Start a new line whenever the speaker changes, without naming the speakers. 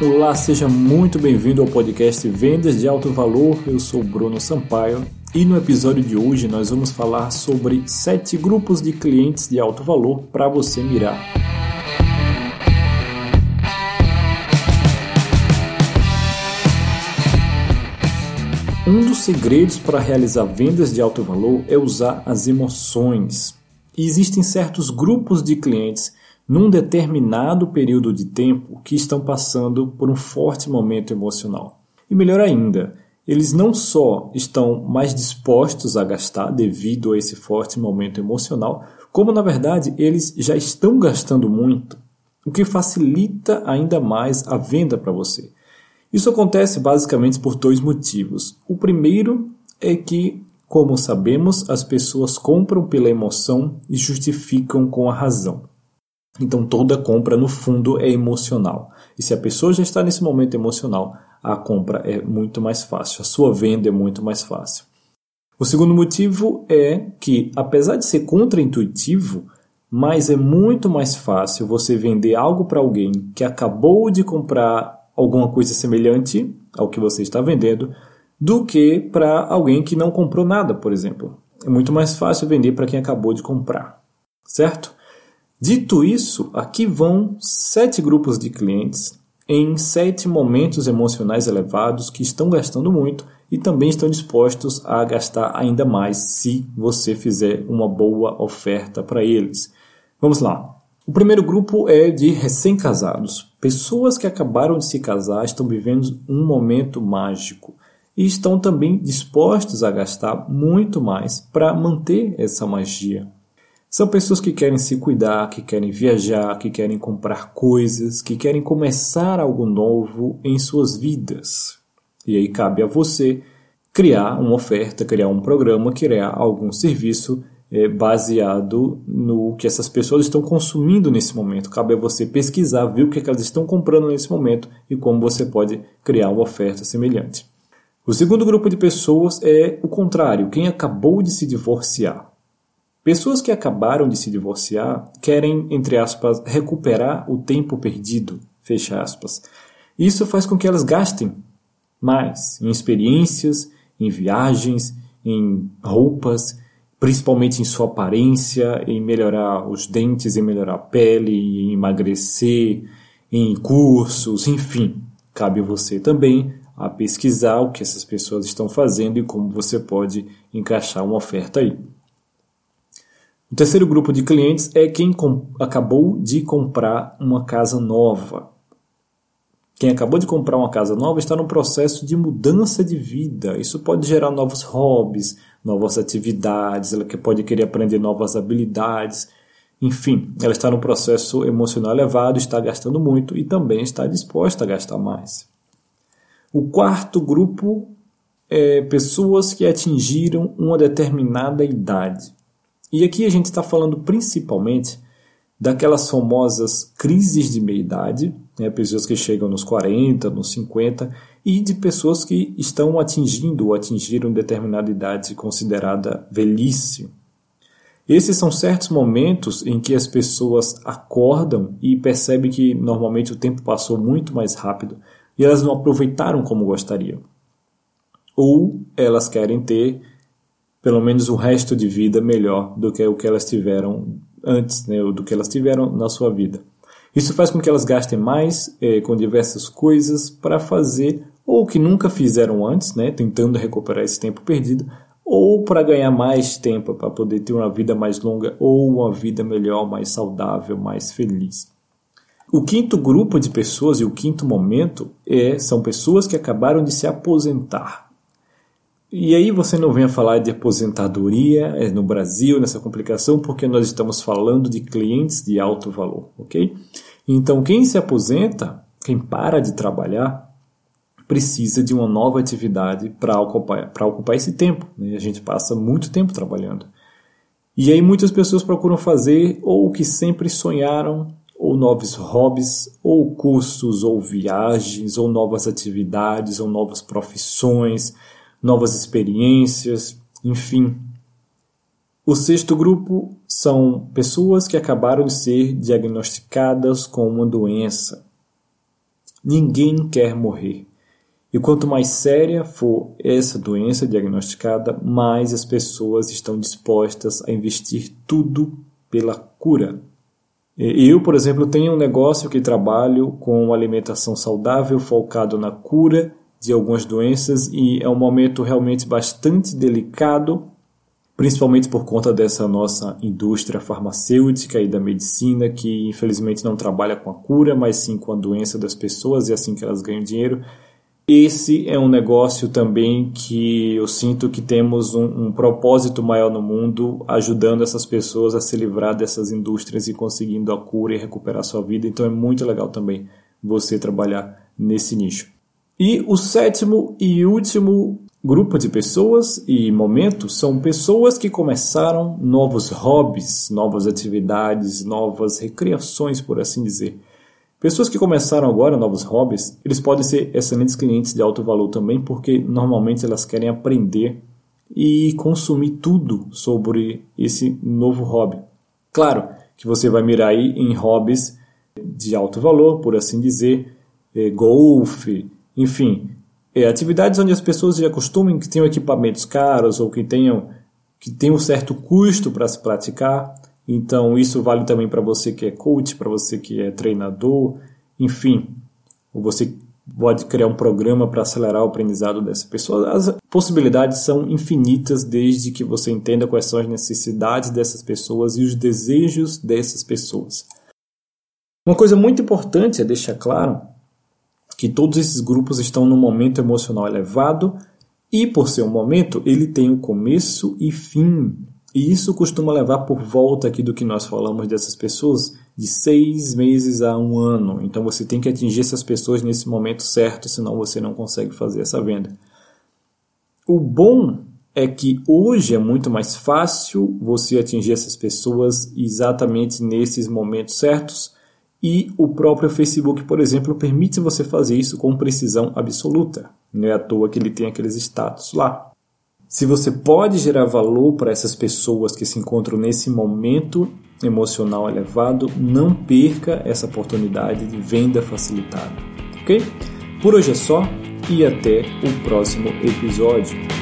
Olá, seja muito bem-vindo ao podcast Vendas de Alto Valor. Eu sou Bruno Sampaio e no episódio de hoje nós vamos falar sobre sete grupos de clientes de alto valor para você mirar. Um dos segredos para realizar vendas de alto valor é usar as emoções. Existem certos grupos de clientes num determinado período de tempo que estão passando por um forte momento emocional. E melhor ainda, eles não só estão mais dispostos a gastar devido a esse forte momento emocional, como na verdade eles já estão gastando muito, o que facilita ainda mais a venda para você. Isso acontece basicamente por dois motivos. O primeiro é que, como sabemos, as pessoas compram pela emoção e justificam com a razão. Então toda compra no fundo é emocional. E se a pessoa já está nesse momento emocional, a compra é muito mais fácil, a sua venda é muito mais fácil. O segundo motivo é que, apesar de ser contraintuitivo, mas é muito mais fácil você vender algo para alguém que acabou de comprar alguma coisa semelhante ao que você está vendendo do que para alguém que não comprou nada, por exemplo. É muito mais fácil vender para quem acabou de comprar, certo? Dito isso, aqui vão sete grupos de clientes em sete momentos emocionais elevados que estão gastando muito e também estão dispostos a gastar ainda mais se você fizer uma boa oferta para eles. Vamos lá. O primeiro grupo é de recém-casados. Pessoas que acabaram de se casar estão vivendo um momento mágico e estão também dispostos a gastar muito mais para manter essa magia. São pessoas que querem se cuidar, que querem viajar, que querem comprar coisas, que querem começar algo novo em suas vidas. E aí cabe a você criar uma oferta, criar um programa, criar algum serviço é, baseado no que essas pessoas estão consumindo nesse momento. Cabe a você pesquisar, ver o que, é que elas estão comprando nesse momento e como você pode criar uma oferta semelhante. O segundo grupo de pessoas é o contrário, quem acabou de se divorciar. Pessoas que acabaram de se divorciar querem, entre aspas, recuperar o tempo perdido, fecha aspas. Isso faz com que elas gastem mais em experiências, em viagens, em roupas, principalmente em sua aparência, em melhorar os dentes, em melhorar a pele, em emagrecer, em cursos, enfim. Cabe você também a pesquisar o que essas pessoas estão fazendo e como você pode encaixar uma oferta aí. O terceiro grupo de clientes é quem acabou de comprar uma casa nova. Quem acabou de comprar uma casa nova está no processo de mudança de vida. Isso pode gerar novos hobbies, novas atividades, ela pode querer aprender novas habilidades. Enfim, ela está no processo emocional elevado, está gastando muito e também está disposta a gastar mais. O quarto grupo é pessoas que atingiram uma determinada idade. E aqui a gente está falando principalmente daquelas famosas crises de meia-idade, né, pessoas que chegam nos 40, nos 50, e de pessoas que estão atingindo ou atingiram determinada idade considerada velhice. Esses são certos momentos em que as pessoas acordam e percebem que normalmente o tempo passou muito mais rápido e elas não aproveitaram como gostariam. Ou elas querem ter pelo menos o resto de vida melhor do que o que elas tiveram antes, né, do que elas tiveram na sua vida. Isso faz com que elas gastem mais eh, com diversas coisas para fazer ou que nunca fizeram antes, né, tentando recuperar esse tempo perdido, ou para ganhar mais tempo para poder ter uma vida mais longa ou uma vida melhor, mais saudável, mais feliz. O quinto grupo de pessoas e o quinto momento é, são pessoas que acabaram de se aposentar. E aí você não venha falar de aposentadoria é, no Brasil, nessa complicação, porque nós estamos falando de clientes de alto valor, ok? Então, quem se aposenta, quem para de trabalhar, precisa de uma nova atividade para ocupar, ocupar esse tempo. Né? A gente passa muito tempo trabalhando. E aí muitas pessoas procuram fazer ou o que sempre sonharam, ou novos hobbies, ou cursos, ou viagens, ou novas atividades, ou novas profissões, novas experiências, enfim. O sexto grupo são pessoas que acabaram de ser diagnosticadas com uma doença. Ninguém quer morrer. E quanto mais séria for essa doença diagnosticada, mais as pessoas estão dispostas a investir tudo pela cura. Eu, por exemplo, tenho um negócio que trabalho com alimentação saudável focado na cura de algumas doenças e é um momento realmente bastante delicado, principalmente por conta dessa nossa indústria farmacêutica e da medicina que infelizmente não trabalha com a cura, mas sim com a doença das pessoas e é assim que elas ganham dinheiro. Esse é um negócio também que eu sinto que temos um, um, propósito maior no mundo, ajudando essas pessoas a se livrar dessas indústrias e conseguindo a cura e recuperar sua vida. Então é muito legal também você trabalhar nesse nicho. E o sétimo e último grupo de pessoas e momentos são pessoas que começaram novos hobbies, novas atividades, novas recreações, por assim dizer. Pessoas que começaram agora novos hobbies, eles podem ser excelentes clientes de alto valor também, porque normalmente elas querem aprender e consumir tudo sobre esse novo hobby. Claro que você vai mirar aí em hobbies de alto valor, por assim dizer, é, golfe, enfim, é, atividades onde as pessoas já acostumem que tenham equipamentos caros ou que tenham que tenham um certo custo para se praticar. Então, isso vale também para você que é coach, para você que é treinador, enfim. Ou você pode criar um programa para acelerar o aprendizado dessa pessoa. As possibilidades são infinitas desde que você entenda quais são as necessidades dessas pessoas e os desejos dessas pessoas. Uma coisa muito importante é deixar claro que todos esses grupos estão num momento emocional elevado e, por ser um momento, ele tem um começo e fim. E isso costuma levar por volta aqui do que nós falamos dessas pessoas de seis meses a um ano. Então você tem que atingir essas pessoas nesse momento certo, senão você não consegue fazer essa venda. O bom é que hoje é muito mais fácil você atingir essas pessoas exatamente nesses momentos certos. E o próprio Facebook, por exemplo, permite você fazer isso com precisão absoluta. Não é à toa que ele tem aqueles status lá. Se você pode gerar valor para essas pessoas que se encontram nesse momento emocional elevado, não perca essa oportunidade de venda facilitada, ok? Por hoje é só e até o próximo episódio.